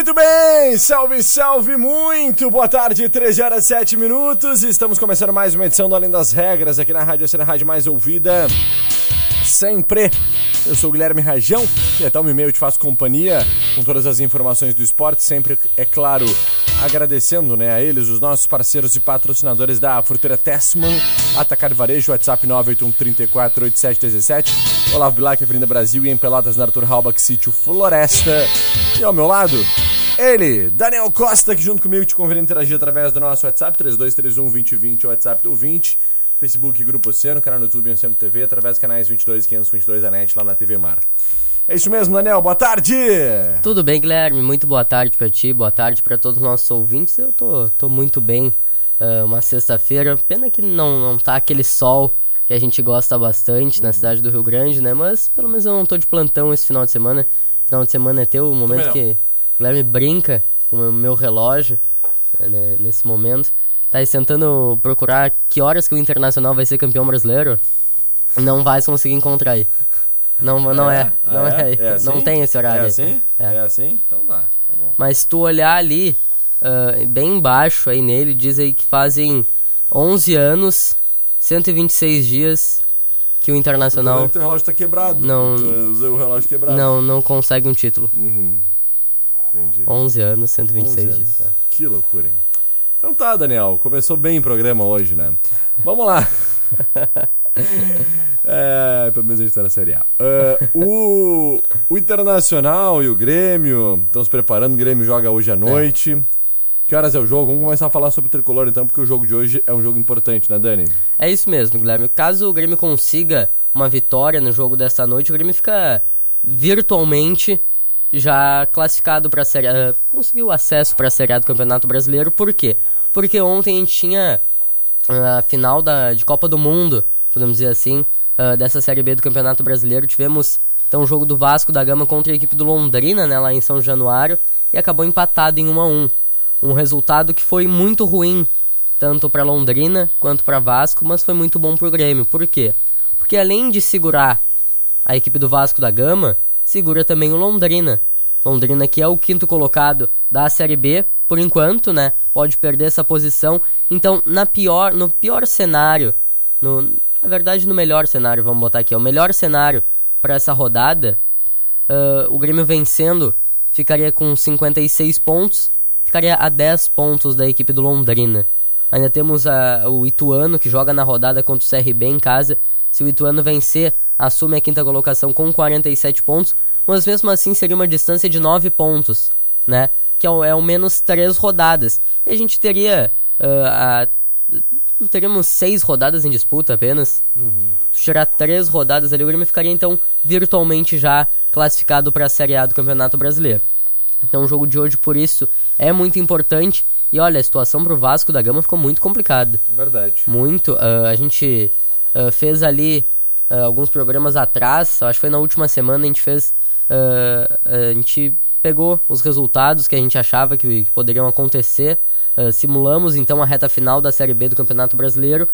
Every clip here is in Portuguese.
Muito bem, salve, salve, muito boa tarde, 13 horas 7 minutos. Estamos começando mais uma edição do Além das Regras aqui na Rádio Cena Rádio Mais Ouvida. Sempre. Eu sou o Guilherme Rajão e até o e-mail te faço companhia com todas as informações do esporte, sempre, é claro, agradecendo né, a eles, os nossos parceiros e patrocinadores da Fruteira Tessman, Atacar Varejo, WhatsApp 981348717, Olavo Bilac, Avenida Brasil e em Pelotas, na Arthur Halbach, Sítio Floresta. E ao meu lado, ele, Daniel Costa, que junto comigo te convida a interagir através do nosso WhatsApp, 3231 2020, o WhatsApp do 20, Facebook Grupo Oceano, canal no YouTube Oceano TV, através dos canais 22 522 da NET lá na TV Mar. É isso mesmo, Daniel, boa tarde! Tudo bem, Guilherme? Muito boa tarde para ti, boa tarde para todos os nossos ouvintes. Eu tô, tô muito bem, uh, uma sexta-feira, pena que não, não tá aquele sol que a gente gosta bastante na cidade do Rio Grande, né? Mas pelo menos eu não tô de plantão esse final de semana. Final de semana é teu, o momento que o Guilherme brinca com o meu relógio né, nesse momento. Tá aí tentando procurar que horas que o Internacional vai ser campeão brasileiro. Não vai conseguir encontrar aí. Não, não é, Ah, não é, é? É assim? não tem esse horário. É assim? É. É, assim? Então tá, tá bom. Mas se tu olhar ali, ah, bem embaixo aí nele, diz aí que fazem 11 anos, 126 dias que o Internacional O teu relógio tá quebrado. Não. O relógio quebrado. não, não consegue um título. Uhum. Entendi. 11 anos, 126 11 dias. né? Que loucura, hein? Então tá, Daniel. Começou bem o programa hoje, né? Vamos lá. é, pelo menos a gente tá na Série A. É, o, o Internacional e o Grêmio estão se preparando. O Grêmio joga hoje à noite. Que horas é o jogo? Vamos começar a falar sobre o Tricolor então, porque o jogo de hoje é um jogo importante, né, Dani? É isso mesmo, Guilherme. Caso o Grêmio consiga uma vitória no jogo desta noite, o Grêmio fica virtualmente já classificado para a Série A, conseguiu acesso para a Série A do Campeonato Brasileiro. Por quê? Porque ontem a gente tinha a final da, de Copa do Mundo, podemos dizer assim, ah, dessa Série B do Campeonato Brasileiro. Tivemos então o jogo do Vasco da Gama contra a equipe do Londrina, né, lá em São Januário, e acabou empatado em 1 a 1 Um resultado que foi muito ruim, tanto para Londrina quanto para Vasco, mas foi muito bom para o Grêmio. Por quê? Porque além de segurar a equipe do Vasco da Gama, segura também o Londrina. Londrina que é o quinto colocado da Série B, por enquanto, né? Pode perder essa posição. Então, na pior, no pior cenário, no, na verdade no melhor cenário, vamos botar aqui, é o melhor cenário para essa rodada, ah, o Grêmio vencendo ficaria com 56 pontos, ficaria a 10 pontos da equipe do Londrina. Ainda temos a- o Ituano, que joga na rodada contra o CRB em casa. Se o Ituano vencer, assume a quinta colocação com 47 pontos, mas mesmo assim seria uma distância de 9 pontos, né? Que é o, é o menos 3 rodadas. E a gente teria. ah, a- teríamos 6 rodadas em disputa apenas. Se tirar 3 rodadas ali, o Grêmio ficaria então virtualmente já classificado para a Série A do Campeonato Brasileiro. Então o jogo de hoje, por isso, é muito importante. E olha, a situação pro Vasco da Gama ficou muito complicada. É verdade. Muito. ah, a gente ah, fez ali ah, alguns programas atrás, acho que foi na última semana, a gente fez. ah, a gente pegou os resultados que a gente achava que, que poderiam acontecer. simulamos então a reta final da Série B do Campeonato Brasileiro.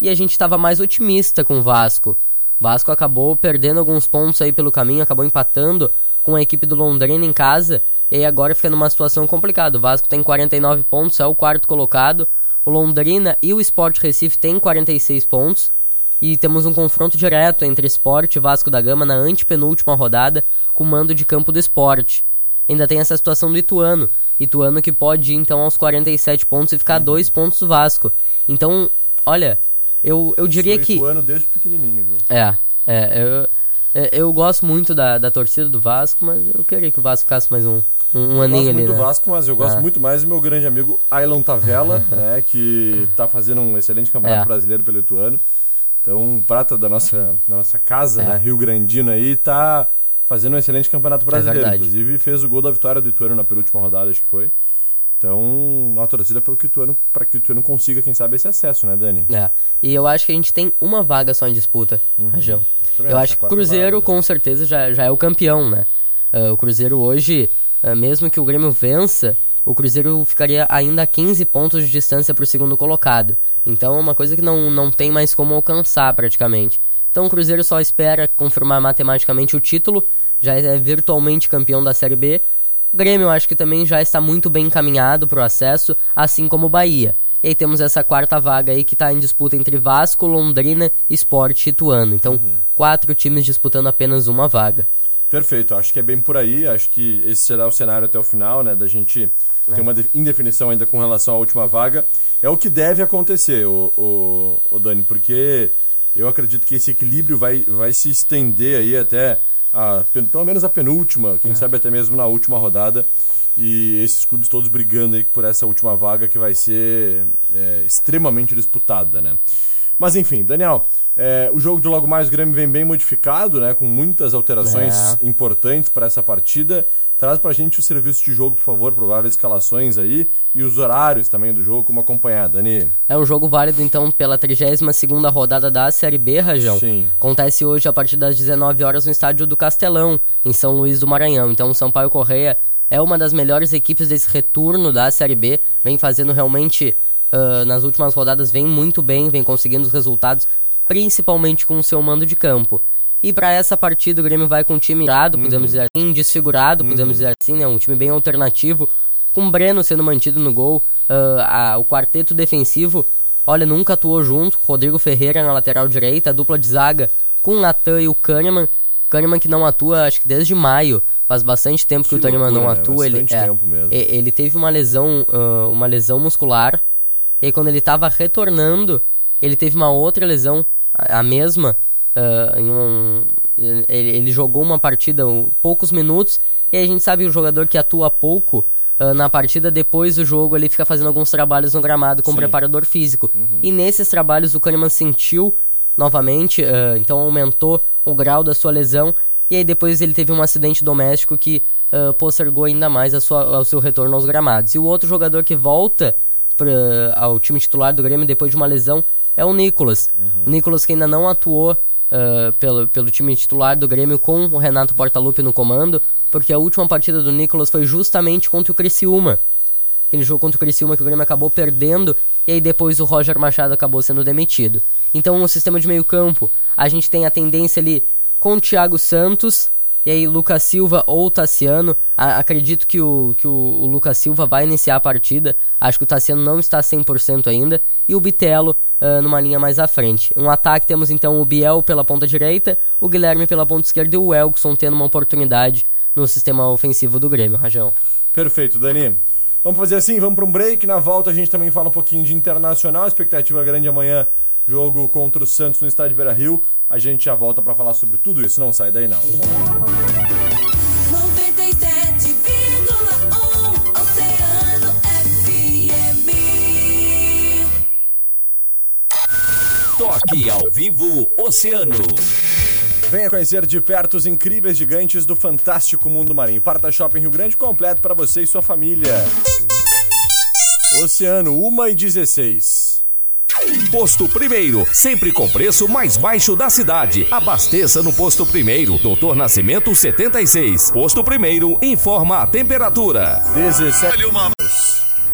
E a gente estava mais otimista com o Vasco. O Vasco acabou perdendo alguns pontos aí pelo caminho, acabou empatando com a equipe do Londrina em casa. E agora fica numa situação complicada. O Vasco tem 49 pontos, é o quarto colocado. O Londrina e o Sport Recife têm 46 pontos. E temos um confronto direto entre Sport e Vasco da Gama na antepenúltima rodada, com mando de campo do Sport. Ainda tem essa situação do Ituano. Ituano que pode ir então aos 47 pontos e ficar a dois pontos do Vasco. Então, olha, eu, eu diria Sou que. ituano desde pequenininho, viu? É. É, eu, é, eu gosto muito da, da torcida do Vasco, mas eu queria que o Vasco ficasse mais um, um, um aninho ali. Gosto muito né? do Vasco, mas eu gosto É. muito mais do meu grande amigo Ailon Tavella, né, que tá fazendo um excelente campeonato É. brasileiro pelo Ituano. Então, um prata da nossa, da nossa casa, É. né, Rio Grandino aí, tá fazendo um excelente campeonato brasileiro. verdade. Inclusive, fez o gol da vitória do Ituano na penúltima rodada, acho que foi. Então, uma torcida pelo que o Ituano, para que o Ituano consiga, quem sabe, esse acesso, né, Dani? É. E eu acho que a gente tem uma vaga só em disputa, Rajão. Também Eu acho, que o quarta Cruzeiro, vaga, né? com certeza, já, já é o campeão, né? Ah, o Cruzeiro hoje, ah, mesmo que o Grêmio vença, o Cruzeiro ficaria ainda a 15 pontos de distância para o segundo colocado. Então é uma coisa que não, não tem mais como alcançar praticamente. Então o Cruzeiro só espera confirmar matematicamente o título, já é virtualmente campeão da Série B. O Grêmio acho que também já está muito bem encaminhado para o acesso, assim como o Bahia. E aí temos essa quarta vaga aí que está em disputa entre Vasco, Londrina, Sport e Ituano. Então, quatro times disputando apenas uma vaga. Perfeito, acho que é bem por aí. Acho que esse será o cenário até o final, né? Da gente ter uma de- indefinição ainda com relação à última vaga. É o que deve acontecer, o, o, o Dani, porque eu acredito que esse equilíbrio vai, vai se estender aí até a, pelo menos a penúltima, quem sabe até mesmo na última rodada. E esses clubes todos brigando aí por essa última vaga que vai ser é, extremamente disputada, né? Mas enfim, Daniel, é, o jogo de logo mais o Grêmio vem bem modificado, né? Com muitas alterações É. importantes para essa partida. Traz pra gente o serviço de jogo, por favor, prováveis escalações aí e os horários também do jogo, como acompanhar, Dani. É um jogo válido, então, pela 32ª rodada da Série B, Rajão. Sim. Acontece hoje a partir das 19 horas no estádio do Castelão, em São Luís do Maranhão. Então, o Sampaio Correia é uma das melhores equipes desse retorno da Série B. Vem fazendo realmente, ah, nas últimas rodadas, vem muito bem, vem conseguindo os resultados, principalmente com o seu mando de campo. E para essa partida o Grêmio vai com um time irado, podemos dizer assim, desfigurado, podemos dizer assim, né? Um time bem alternativo, com o Breno sendo mantido no gol, ah, a- o quarteto defensivo, olha, nunca atuou junto, Rodrigo Ferreira na lateral direita, a dupla de zaga com o Natan e o Kahneman, Kahneman que não atua, acho que desde maio, faz bastante tempo que, Que o Kahneman não loucura, né? atua, ele, e- ele teve uma lesão, ah, uma lesão muscular, e aí quando ele estava retornando, ele teve uma outra lesão, a, a mesma, em um, ele, ele jogou uma partida um, poucos minutos, e aí a gente sabe que o jogador que atua pouco ah, na partida, depois do jogo ele fica fazendo alguns trabalhos no gramado com o preparador físico. E nesses trabalhos o Kahneman sentiu novamente, ah, então aumentou o grau da sua lesão, e aí depois ele teve um acidente doméstico que ah, postergou ainda mais a sua, o seu retorno aos gramados. E o outro jogador que volta pra, ao time titular do Grêmio depois de uma lesão é o Nicolas. O Nicolas que ainda não atuou ah, pelo, pelo time titular do Grêmio com o Renato Portaluppi no comando, porque a última partida do Nicolas foi justamente contra o Criciúma. Aquele jogo contra o Criciúma que o Grêmio acabou perdendo e aí depois o Roger Machado acabou sendo demitido. Então, no sistema de meio campo, a gente tem a tendência ali com o Thiago Santos e aí Lucas Silva ou Tassiano. A- acredito que, o, que o, o Lucas Silva vai iniciar a partida. Acho que o Tassiano não está 100% ainda. E o Bitelo ah, numa linha mais à frente. Um ataque temos então o Biel pela ponta direita, o Guilherme pela ponta esquerda e o Elkson tendo uma oportunidade no sistema ofensivo do Grêmio, Rajão. Perfeito, Dani. Vamos fazer assim, vamos para um break. Na volta a gente também fala um pouquinho de internacional. Expectativa grande amanhã, jogo contra o Santos no estádio Beira Rio. A gente já volta para falar sobre tudo isso. Não sai daí não. 97,1 Oceano FM. Toque ao vivo Oceano. Venha conhecer de perto os incríveis gigantes do fantástico mundo marinho. Parta Shopping Rio Grande completo para você e sua família. Oceano 1 e 16. Posto Primeiro, sempre com preço mais baixo da cidade. Abasteça no Posto Primeiro, Doutor Nascimento 76. Posto Primeiro, informa a temperatura. 17. Olha mamão.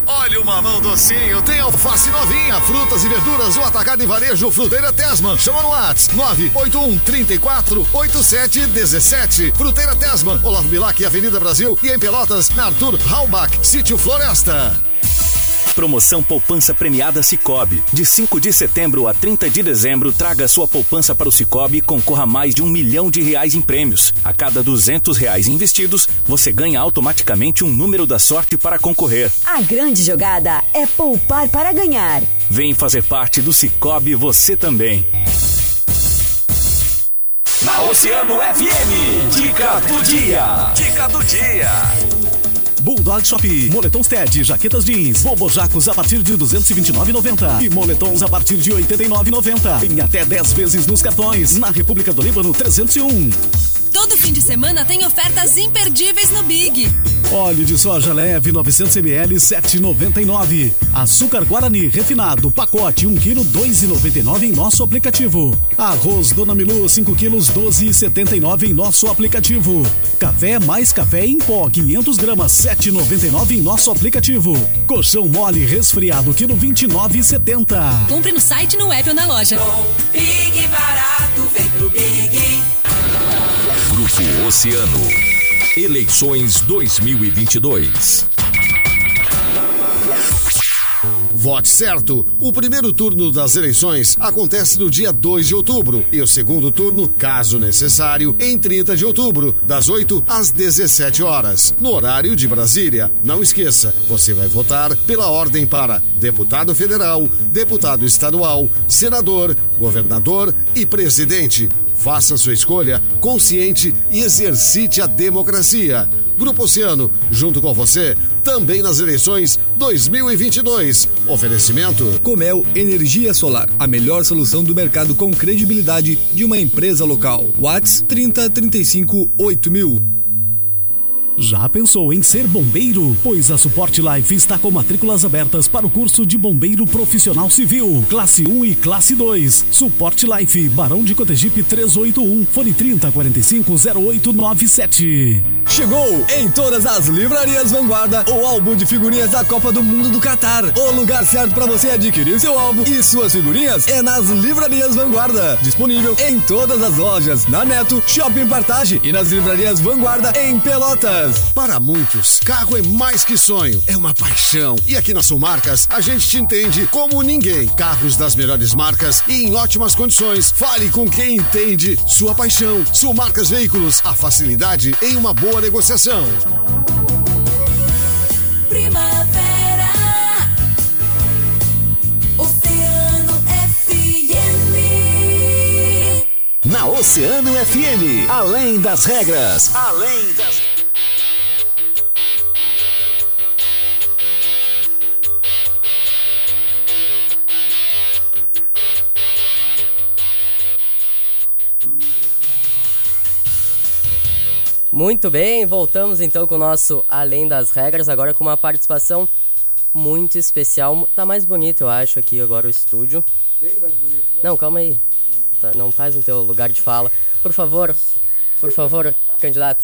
Olha o mamão docinho, tem alface novinha, frutas e verduras, o atacado e varejo, Fruteira Tesman. Chama no Whats, 981 34 87 17. Fruteira Tesman, Olavo Bilac, Avenida Brasil e em Pelotas, na Arthur Halbach, Sítio Floresta. Promoção Poupança Premiada Cicobi. De 5 de setembro a 30 de dezembro, traga sua poupança para o Cicobi e concorra a mais de um milhão de reais em prêmios. A cada 200 reais investidos, você ganha automaticamente um número da sorte para concorrer. A grande jogada é poupar para ganhar. Vem fazer parte do Cicobi você também. Na Oceano FM, dica do dia. Dica do dia. Bulldog Shop, moletons TED, jaquetas jeans, bobojacos a partir de 229,90 e moletons a partir de 89,90. Em até 10 vezes nos cartões. Na República do Líbano 301. Todo fim de semana tem ofertas imperdíveis no Big. Óleo de soja leve 900ml 7,99. Açúcar Guarani refinado pacote 1 kg 2,99 em nosso aplicativo. Arroz Dona Milu 5 kg 12,79 em nosso aplicativo. Café mais café em pó 500 gramas 7,99 em nosso aplicativo. Colchão mole resfriado quilo 29,70. Compre no site, no app ou na loja. Big barato, vem pro Big. Grupo Oceano. Eleições 2022. Vote certo. O primeiro turno das eleições acontece no dia 2 de outubro e o segundo turno, caso necessário, em 30 de outubro, das 8 às 17 horas, no horário de Brasília. Não esqueça, você vai votar pela ordem para deputado federal, deputado estadual, senador, governador e presidente. Faça sua escolha consciente e exercite a democracia. Grupo Oceano, junto com você, também nas eleições 2022. Oferecimento Comel Energia Solar, a melhor solução do mercado com credibilidade de uma empresa local. Whats 30 35 8000. Já pensou em ser bombeiro? Pois a Support Life está com matrículas abertas para o curso de bombeiro profissional civil, classe 1 e classe 2. Support Life, Barão de Cotegipe 381, fone 30 45 0897. Chegou em todas as livrarias Vanguarda o álbum de figurinhas da Copa do Mundo do Catar. O lugar certo para você adquirir seu álbum e suas figurinhas é nas livrarias Vanguarda. Disponível em todas as lojas, na Neto, Shopping Partage e nas livrarias Vanguarda em Pelotas. Para muitos, carro é mais que sonho, é uma paixão. E aqui na Sulmarcas, a gente te entende como ninguém. Carros das melhores marcas e em ótimas condições. Fale com quem entende sua paixão. Sulmarcas Veículos, a facilidade em uma boa negociação. Primavera. Oceano FM. Na Oceano FM. Além das regras. Além das Muito bem, voltamos então com o nosso Além das Regras, agora com uma participação muito especial. Tá mais bonito, eu acho, aqui agora o estúdio. Bem mais bonito, né? Não, calma aí. Tá, não faz no teu lugar de fala. Por favor, por favor, candidato.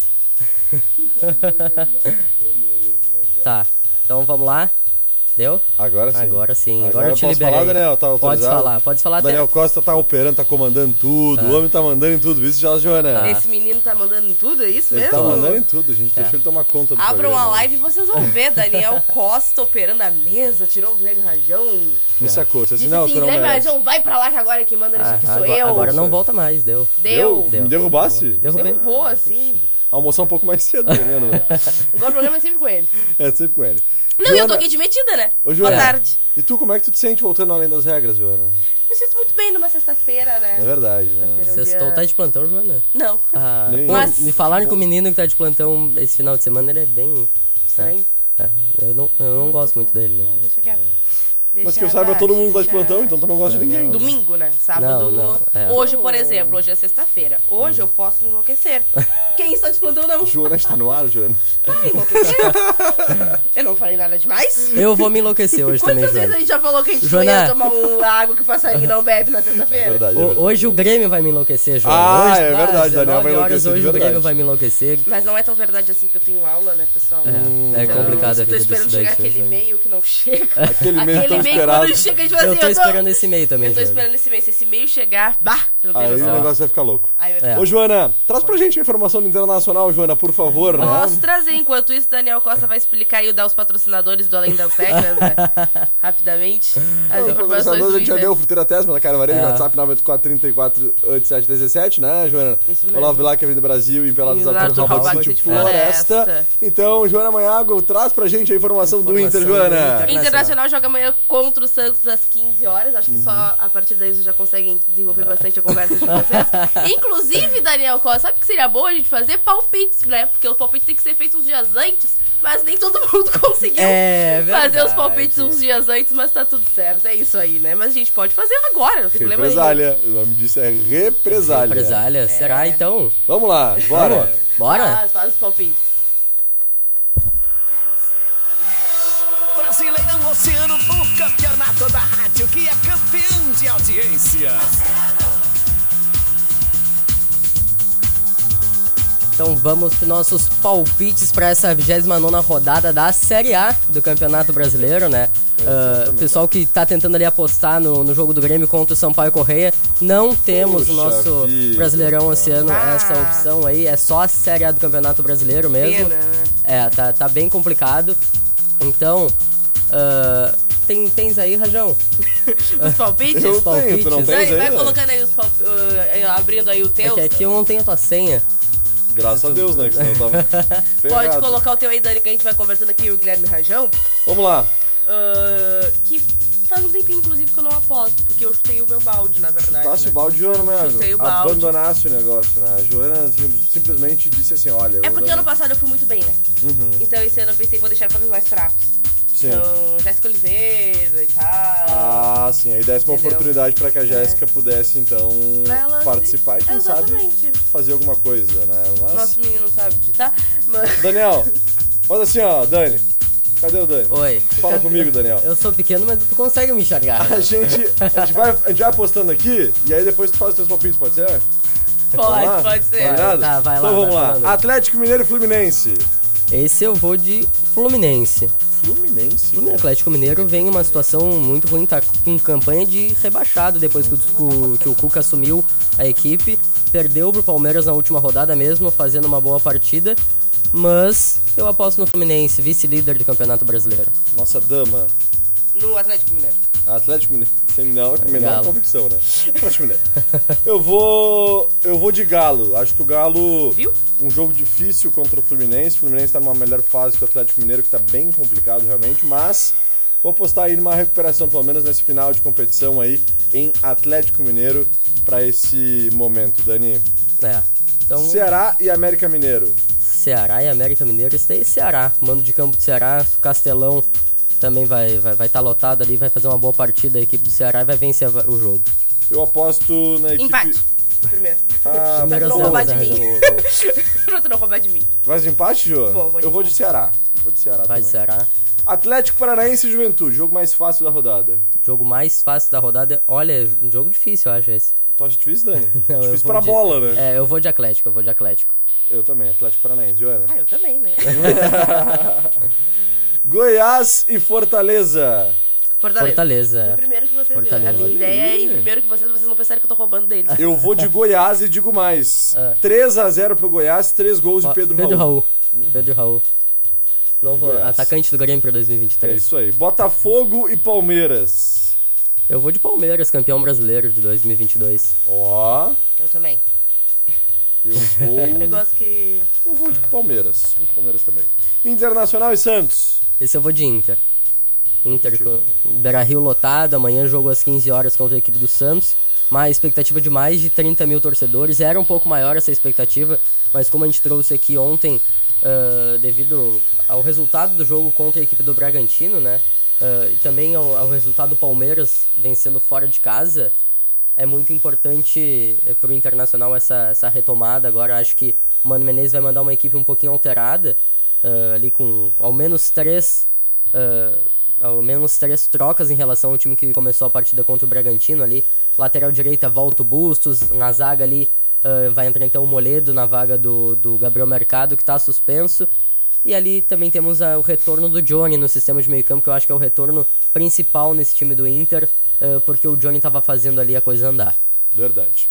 tá, então vamos lá. Deu? Agora sim. Agora sim, agora, Agora eu te posso liberei. falar, Daniel? Tá pode falar, pode falar até... Daniel Costa tá operando, tá comandando tudo. O homem tá mandando em tudo. Isso já, Joana. Ah. Esse menino tá mandando em tudo, é isso Ele mesmo? tá mandando em tudo. A gente É. deixou ele tomar conta do Abram programa. a live e vocês vão ver Daniel Costa operando a mesa, tirou o Guilherme Rajão. Me sacou. Você Disse assim, não, assim, não Guilherme. Rajão, vai pra lá que agora quem manda nisso Ah, aqui sou agora, eu. agora não volta mais, deu. Deu. Deu. Me derrubasse? Derrubei. Derrubou, assim. Almoçar um pouco mais cedo, né? Agora o programa é sempre com ele. É, sempre com ele. Não, e eu Joana- tô aqui de metida, né? Ô, Boa Joana, tarde. E tu, como é que tu te sente voltando além das regras, Joana? Me sinto muito bem numa sexta-feira, né? É verdade, né? É um Sextou, dia- tá de plantão, Joana? Não. Ah, Nem- Mas- me falaram que o menino que tá de plantão esse final de semana, ele é bem... Estranho. É, eu não, eu não gosto muito dele, não. Deixa quieto. Mas que eu saiba, todo mundo tá de plantão, então tu não gosta de ninguém. Domingo, né? Sábado. Não, não, é. Hoje, por exemplo, hoje é sexta-feira. Hoje eu posso enlouquecer. Quem está de plantão não. Joana está no ar, Joana. Vai enlouquecer. eu não falei nada demais. Eu vou me enlouquecer hoje também, Quantas vezes a gente já falou que a gente Joana. não ia tomar um água que o passarinho não bebe na É sexta-feira? verdade, é O- verdade. hoje o Grêmio vai me enlouquecer, Joana. Ah, hoje, é verdade, Daniel vai 19 horas enlouquecer hoje o Grêmio vai me enlouquecer. Mas não é tão verdade assim porque eu tenho aula, né, pessoal? É, é Então, complicado a eu vida Tô do esperando chegar né, aquele e-mail que não chega. Aquele e-mail tão e-mail quando chega, Eu assim, tô eu esperando esse e-mail também, Eu tô esperando esse e-mail. Se esse e-mail chegar, bah, não Aí o negócio vai ficar louco. Aí vai É. Ô, Joana, traz pra gente a informação do Internacional, Joana, por favor, né? Posso trazer, enquanto isso, Daniel Costa vai explicar e dar os patrocinadores do Além das Regras, né? Rapidamente. As Os informações patrocinadores do a gente já Inter. deu, Fruteira Tesma, da Cara Varejo, É. WhatsApp 984-34-8717, né, Joana? Isso mesmo. Olavo Bilac, Avenida Brasil, E do Turma Rabat de Floresta. Floresta. Então, Joana Manhago, traz pra gente a informação, do Informação Inter, do Joana. Inter. Internacional joga amanhã contra o Santos às 15 horas. Acho que só a partir daí vocês já conseguem desenvolver bastante a conversa de vocês. Inclusive, Daniel Costa, sabe o que seria bom a gente fazer? Palpites, né? Porque o palpite tem que ser feito uns dias antes, mas nem todo mundo conseguiu É fazer os palpites uns dias antes, mas tá tudo certo. É isso aí, né? Mas a gente pode fazer agora, não tem problema nenhum. Represália. O nome disso é represália. Represália, será então? Vamos lá, bora. Bora? Faz, faz os palpites. Brasileirão Oceano, o campeonato da rádio que é campeão de audiência. Então vamos para nossos palpites para essa 29 rodada da Série A do Campeonato Brasileiro, né? Ah, pessoal que tá tentando ali apostar no, no jogo do Grêmio contra o Sampaio Correia, não temos no Puxa nosso vida, Brasileirão cara. Oceano Ah. essa opção aí, é só a Série A do Campeonato Brasileiro mesmo. Pena, né? É, tá, tá bem complicado. Então, ah, tem, tens aí, Rajão? Os palpites? Eu Os tenho, tu não palpites. tens Vai, aí, vai né? colocando aí os palpites, abrindo aí o É teu. que aqui eu não tenho a tua senha. Graças a Deus, né? Que senão eu tava Pode ferrado. colocar o teu aí, Dani, que a gente vai conversando aqui, o Guilherme Rajão. Vamos lá. Ah, que faz um tempinho, inclusive, que eu não aposto, porque eu chutei o meu balde, na verdade. Tasse né? o balde, Joana, Chutei o balde. abandonasse o negócio, né? A Joana sim- simplesmente disse assim, olha... É eu porque não- ano passado eu fui muito bem, né? Uhum. Então esse ano eu pensei, vou deixar para os mais fracos. Sim. Então, Jéssica Oliveira e tal. Ah, sim. Aí desse uma Entendeu? oportunidade pra que a Jéssica pudesse, então, participar e, quem sabe, Exatamente. fazer alguma coisa, né? Mas... Nosso menino não sabe digitar, mas... Daniel, faz assim, ó, Dani. Cadê o Dani? Oi. Fala Fica- comigo, Daniel. Eu sou pequeno, mas tu consegue me enxergar. A gente, a, gente vai, a gente vai apostando aqui e aí depois tu faz os teus palpites, pode ser? Pode, lá? pode ser. Combinado? Tá, vai lá, Então vamos vai lá. falando. Atlético Mineiro e Fluminense. Esse eu vou de Fluminense. Fluminense? O Atlético Mineiro vem em uma situação muito ruim, tá com campanha de rebaixado depois que o, que o Cuca assumiu a equipe. Perdeu pro Palmeiras na última rodada mesmo, fazendo uma boa partida. Mas eu aposto no Fluminense, vice-líder do Campeonato Brasileiro. Nossa dama. No Atlético Mineiro. Atlético Mineiro. Sem menor, menor convicção, né? Atlético Mineiro. Eu vou. Eu vou de Galo. Acho que o Galo. Viu? Um jogo difícil contra o Fluminense. O Fluminense tá numa melhor fase que o Atlético Mineiro, que tá bem complicado realmente, mas. Vou apostar aí numa recuperação, pelo menos nesse final de competição aí, em Atlético Mineiro pra esse momento, Dani. É. Então, Ceará e América Mineiro. Ceará e América Mineiro, esse daí é Ceará. Mando de campo do Ceará, Castelão também vai estar vai, vai tá lotado ali, vai fazer uma boa partida a equipe do Ceará e vai vencer o jogo. Eu aposto na equipe. Empate. Primeiro. Ah, pra tu Palmeiras não roubar de mim. pra tu não roubar de mim. Vai de empate, Jô? Vou, vou de Eu vou de Ceará. Vou de Ceará Vai de também. Ceará. Atlético Paranaense e Juventude, jogo mais fácil da rodada. Jogo mais fácil da rodada. Olha, é um jogo difícil, eu acho esse. Tu acha difícil, Dani? Não, difícil pra de- bola, né? É, eu vou de Atlético, eu vou de Atlético. Eu também, Atlético Paranaense, Joana. Ah, eu também, né? Goiás e Fortaleza. Fortaleza. Fortaleza. Foi o primeiro que vocês Fortaleza. viram. A minha ideia é ir primeiro que vocês, vocês não pensarem que eu tô roubando deles. Eu vou de Goiás e digo mais. É. 3x0 pro Goiás, 3 gols de Pedro, Pedro Raul. Raul. Pedro Raul. Novo Goiás. atacante do Grêmio para É 2023. isso aí. Botafogo e Palmeiras. Eu vou de Palmeiras, campeão brasileiro de 2022. Ó, Eu também. eu Eu vou... gosto que... eu vou de Palmeiras. De Palmeiras também. Internacional e Santos. Esse eu vou de Inter. Inter com Beira Rio lotado, amanhã jogo às 15 horas contra a equipe do Santos. Uma expectativa de mais de 30 mil torcedores. Era um pouco maior essa expectativa, mas como a gente trouxe aqui ontem, ah, devido ao resultado do jogo contra a equipe do Bragantino, né? ah, e também ao, ao resultado do Palmeiras vencendo fora de casa, é muito importante eh, pro Internacional essa, essa retomada. Agora acho que o Mano Menezes vai mandar uma equipe um pouquinho alterada, ah, ali com ao menos três. ah, ao menos três trocas em relação ao time que começou a partida contra o Bragantino ali. Lateral direita volta o Bustos, na zaga ali ah, vai entrar então o Moledo na vaga do, do Gabriel Mercado que está suspenso. E ali também temos o retorno do Johnny no sistema de meio campo, que eu acho que é o retorno principal nesse time do Inter, ah, porque o Johnny estava fazendo ali a coisa andar. Verdade.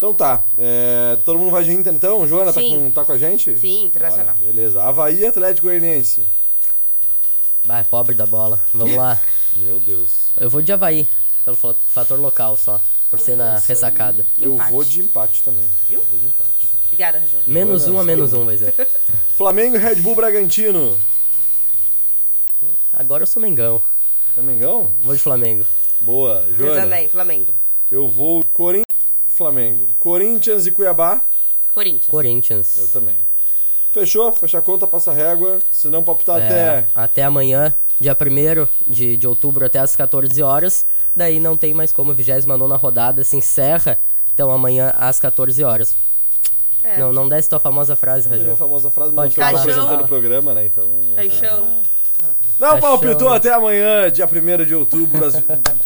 Então tá. É, todo mundo vai de Inter então? Joana tá Sim. com, tá com a gente? Sim, internacional. Bora, beleza. Havaí Atlético Goianiense. Bah, pobre da bola. Vamos lá. Meu Deus. Eu vou de Havaí, pelo fa- fator local só, por ser na ressacada. Eu Empate. vou de empate também. Viu? Eu vou de empate. Obrigada, Rajão. Menos Joana, um a menos eu. um, vai ser. Flamengo e Red Bull Bragantino. Agora eu sou Mengão. Tamengão? Vou de Flamengo. Boa, Eu Joana. também, Flamengo. Eu vou Corinthians Flamengo. Corinthians e Cuiabá. Corinthians. Corinthians. Eu também. Fechou? Fecha a conta, passa a régua. Se não palpitar É, até. até amanhã, dia 1 de, de outubro, até às 14 horas. Daí não tem mais como, a 29 rodada se encerra. Então amanhã às 14 horas. É. Não, não desce tua famosa frase, Não é a Rajão. famosa frase, mas eu apresentando o programa, né? Então. Paixão. Não Paixão. palpitou até amanhã, dia 1 de outubro, às,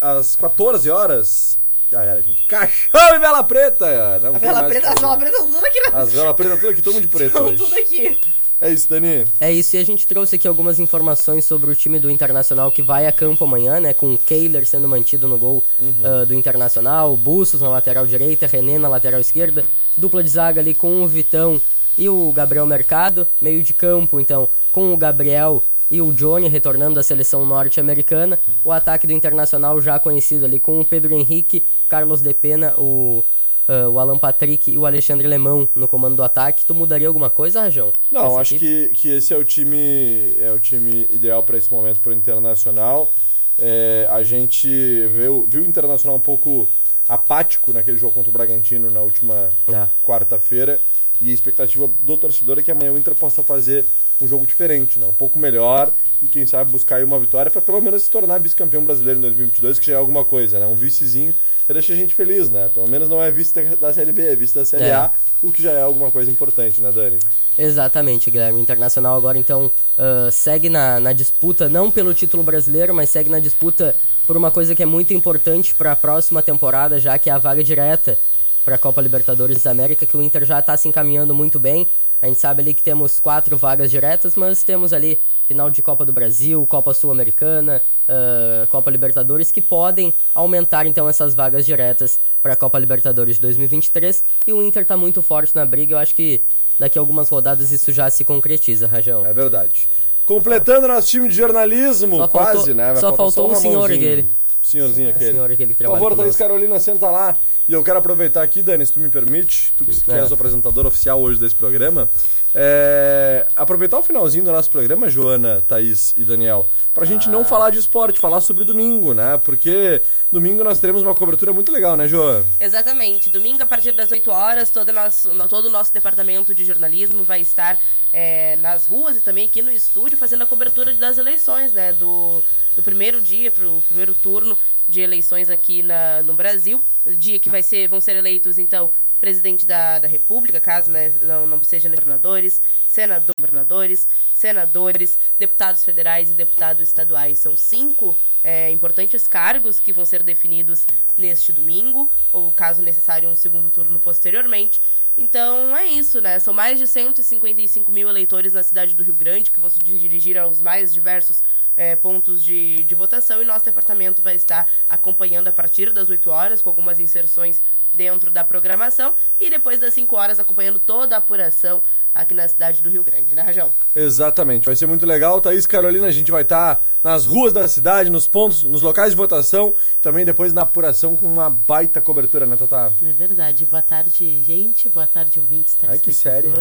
às 14 horas. Já era, gente. Caixão e vela preta! Não A vela mais preta, as que velas pretas estão tudo aqui na... As velas pretas tudo aqui, todo mundo de preto Estão tudo aqui. É isso, Dani. É isso, e a gente trouxe aqui algumas informações sobre o time do Internacional que vai a campo amanhã, né? Com o Kehler sendo mantido no gol ah, do Internacional, Bustos na lateral direita, René na lateral esquerda, dupla de zaga ali com o Vitão e o Gabriel Mercado, meio de campo, então, com o Gabriel e o Johnny retornando da seleção norte-americana, o ataque do Internacional já conhecido ali com o Pedro Henrique, Carlos De Pena, o, ah, o Alan Patrick e o Alexandre Lemão no comando do ataque. Tu mudaria alguma coisa, Rajão? Não, acho que, que esse é o time é o time ideal para esse momento para o Internacional. É, a gente viu, viu o Internacional um pouco apático naquele jogo contra o Bragantino na última É. quarta-feira. E a expectativa do torcedor é que amanhã o Inter possa fazer um jogo diferente, né? um pouco melhor e quem sabe buscar aí uma vitória para pelo menos se tornar vice-campeão brasileiro em 2022, que já é alguma coisa, né? Um vicezinho já deixa a gente feliz, né? Pelo menos não é vice da- Série B, é vice da Série É. A, o que já é alguma coisa importante, né, Dani? Exatamente, Guilherme. O Internacional agora então ah, segue na, na disputa, não pelo título brasileiro, mas segue na disputa por uma coisa que é muito importante para a próxima temporada, já que é a vaga direta para a Copa Libertadores da América, que o Inter já está se encaminhando muito bem. A gente sabe ali que temos quatro vagas diretas, mas temos ali final de Copa do Brasil, Copa Sul-Americana, ah, Copa Libertadores, que podem aumentar então essas vagas diretas para a Copa Libertadores de 2023. E o Inter está muito forte na briga, eu acho que daqui a algumas rodadas isso já se concretiza, Rajão. É verdade. Completando nosso time de jornalismo, Só quase, faltou- né? Vai só faltou o senhor Ramonzinho. Senhorzinho aquele. senhor aquele que Por trabalha favor, Thaís. Carolina, senta lá. E eu quero aproveitar aqui, Dani, se tu me permite, tu que É. és o apresentador oficial hoje desse programa, é, aproveitar o finalzinho do nosso programa, Joana, Thaís e Daniel, pra gente Ah. não falar de esporte, falar sobre domingo, né? Porque domingo nós teremos uma cobertura muito legal, né, Joana? Exatamente. Domingo, a partir das 8 horas, todo, nosso, todo o nosso departamento de jornalismo vai estar é, nas ruas e também aqui no estúdio fazendo a cobertura das eleições, né? Do, do primeiro dia pro primeiro turno de eleições aqui na, no Brasil. O dia que vai ser, vão ser eleitos, então, presidente da, da República, caso né, não, não sejam governadores, senador, governadores, senadores, deputados federais e deputados estaduais. São cinco é, importantes cargos que vão ser definidos neste domingo, ou caso necessário, um segundo turno posteriormente. Então é isso, né? São mais de 155 mil eleitores na cidade do Rio Grande que vão se dirigir aos mais diversos é, pontos de, de votação e nosso departamento vai estar acompanhando a partir das 8 horas, com algumas inserções dentro da programação, e depois das 5 horas acompanhando toda a apuração aqui na cidade do Rio Grande, né, Rajão? Exatamente, vai ser muito legal. Thaís Carolina, a gente vai estar nas ruas da cidade, nos pontos, nos locais de votação, também depois na apuração com uma baita cobertura, né, Tata? É verdade. Boa tarde, gente. Boa tarde, ouvintes Ai, que séria.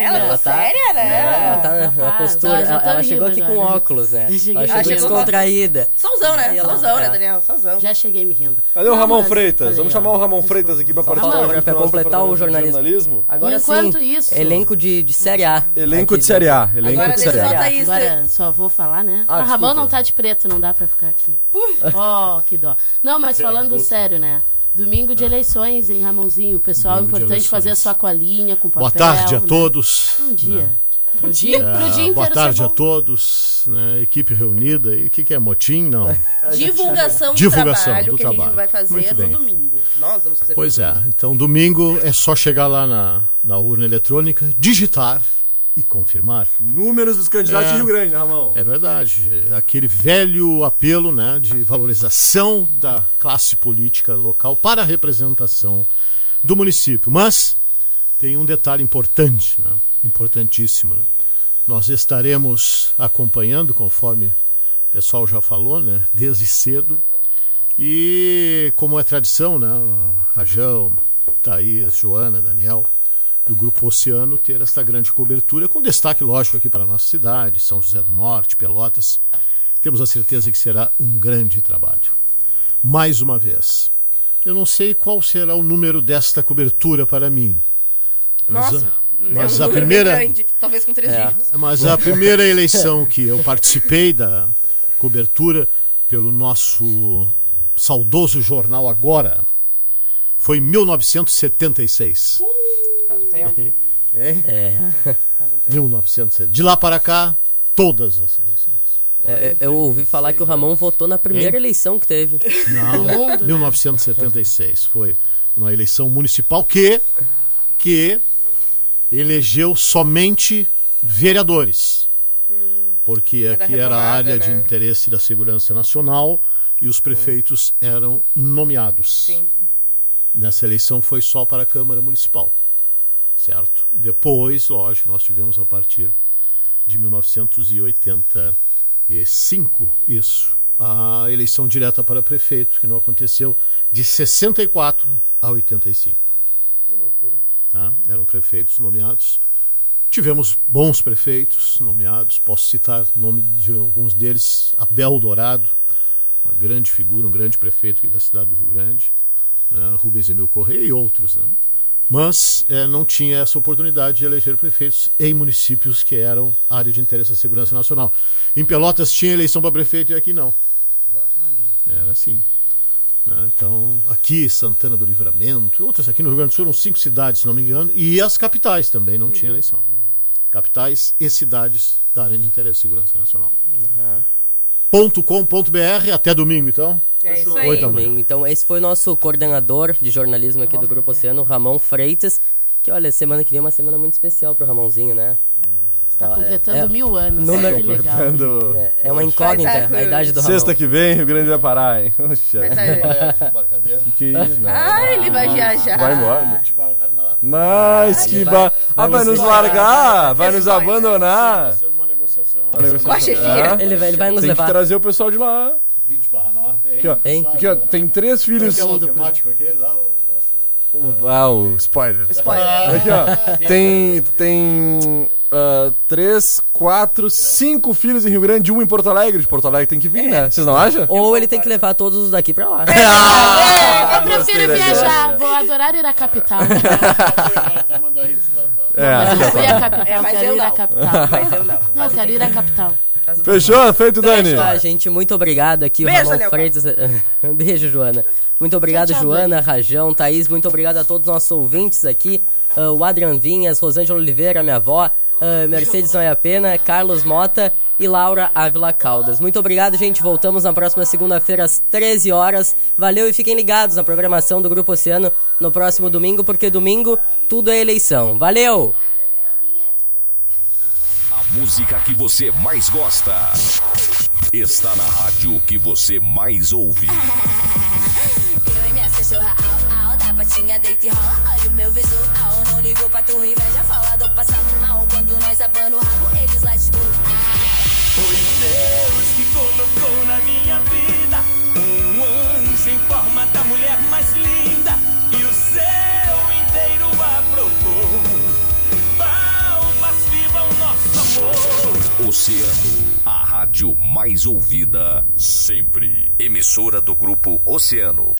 Ela Ela tá séria, né? Ela tá Rapaz, postura. Ela, tô ela chegou aqui com agora. óculos, né? Cheguei Ela com chegou descontraída. Solzão, né? Solzão, né, é. Daniel? Solzão. Já cheguei me rindo. Cadê o Ramon Freitas? Vamos ó. chamar o Ramon Freitas aqui pra participar com a nosso completar o jornalismo. Agora Enquanto sim, isso- elenco de, de Série A. Elenco Aqui de Série A. Elenco Agora de Série só A. a Thaís. Agora só vou falar, né? Ah, a Ramon não tá de preto, não dá pra ficar aqui. Oh, que dó. Não, mas falando sério, né? Domingo de eleições, hein, Ramonzinho? Pessoal, Domingo de importante fazer a sua colinha com papel. Boa tarde a né? todos. Bom dia. né? Pro dia, pro É, dia inteiro. boa tarde ser a todos, né? equipe reunida. E o que, que é motim? Não. Divulgação do Divulgação trabalho do que a gente trabalho. vai fazer Muito no bem. domingo. Nós vamos fazer Pois é. domingo. Então, domingo é só chegar lá na, na urna eletrônica, digitar e confirmar. Números dos candidatos É. de Rio Grande, né, Ramon? É verdade. Aquele velho apelo né, de valorização da classe política local para a representação do município. Mas tem um detalhe importante, né, importantíssimo. né. Nós estaremos acompanhando, conforme o pessoal já falou, né, desde cedo. E como é tradição, né, Rajão, Thaís, Joana, Daniel, do Grupo Oceano ter esta grande cobertura, com destaque, lógico, aqui para a nossa cidade, São José do Norte, Pelotas. Temos a certeza que será um grande trabalho. Mais uma vez, eu não sei qual será o número desta cobertura para mim. Mas Nossa, a- mas é um a primeira, grande, talvez com três É. dígitos. mas a primeira eleição que eu participei da cobertura pelo nosso saudoso jornal Agora foi em 1976. Faz um tempo. É? É. 1970. De lá para cá, todas as eleições. É, eu ouvi falar que o Ramon votou na primeira Hein? eleição que teve. Não, 1976 foi uma eleição municipal que que elegeu somente vereadores. Porque aqui era a área de né? interesse da segurança nacional e os prefeitos eram nomeados. Sim. Nessa eleição foi só para a Câmara Municipal. Certo? Depois, lógico, nós tivemos a partir de 1985, isso, a eleição direta para prefeito, que não aconteceu de 64 a 85. Loucura. Eram prefeitos nomeados. Tivemos bons prefeitos nomeados, posso citar o nome de alguns deles, Abel Dourado, uma grande figura, um grande prefeito da cidade do Rio Grande, né, Rubens Emil Correia e outros. Né? Mas eh, não tinha essa oportunidade de eleger prefeitos em municípios que eram área de interesse da segurança nacional. Em Pelotas tinha eleição para prefeito e aqui não. Era assim. Né? Então, aqui, Santana do Livramento, e outras aqui no Rio Grande do Sul, eram cinco cidades, se não me engano, e as capitais também não tinha eleição. Capitais e cidades da área de interesse de segurança nacional. Ponto .com.br, até domingo então. É isso Oito da manhã. Domingo. Então, esse foi o nosso coordenador de jornalismo aqui do Grupo Oceano, Ramon Freitas. Que olha, semana que vem é uma semana muito especial pro Ramãozinho, né? Está Tá, completando é- mil anos. Que legal. Completando- É, é uma incógnita a idade do Ramon. Sexta que vem, Rio Grande vai parar, hein? Mas aí- Que... Não. Ah, ele vai viajar. Vai embora. Mas que ba... Ah, vai nos largar, vai nos abandonar. Com a chefia. Ele vai, ele vai nos Tem que levar. trazer o pessoal de lá. 20 barra 9. Aqui, ó. Hein? Aqui, ó. Tem três filhos. Aquele temático aquele lá, o nosso- Ah, o spoiler. Spoiler. Aqui, ó. Tem. Tem. Ah, três, quatro, cinco filhos em Rio Grande e um em Porto Alegre. De Porto Alegre tem que vir, né? Vocês não acham? Ou ele tem que levar todos os daqui pra lá. Eu prefiro gostei dessa viajar, vou adorar ir à capital. É, Mas não ó, fui tá. à capital, É, mas quero eu ir à capital. Mas eu não. Não, quero ir à capital. Fechou? Feito, Dani? Tá, gente, muito obrigado aqui, o Beijo, Ramon Daniel Freitas. Beijo, Joana. Muito obrigado, tchau, Joana, Rajão, Thaís. Muito obrigado a todos os nossos ouvintes aqui. ah, o Adrian Vinhas, Rosângela Oliveira, minha avó, ah, Mercedes Noia Pena, Carlos Mota e Laura Ávila Caldas. Muito obrigado, gente. Voltamos na próxima segunda-feira às 13 horas. Valeu e fiquem ligados na programação do Grupo Oceano no próximo domingo, porque domingo tudo é eleição. Valeu! A música que você mais gosta está na rádio que você mais ouve. Eu e minha cachorra au, au, da patinha deita e rola, olha o meu visual. Não ligo pra tua inveja, fala do passando mal. Quando nós abano o rabo, eles lá tipo, Foi Deus que colocou na minha vida um anjo em forma da mulher mais linda e o céu inteiro aprovou. Palmas, viva o nosso amor. Oceano, a rádio mais ouvida sempre. Emissora do grupo Oceano.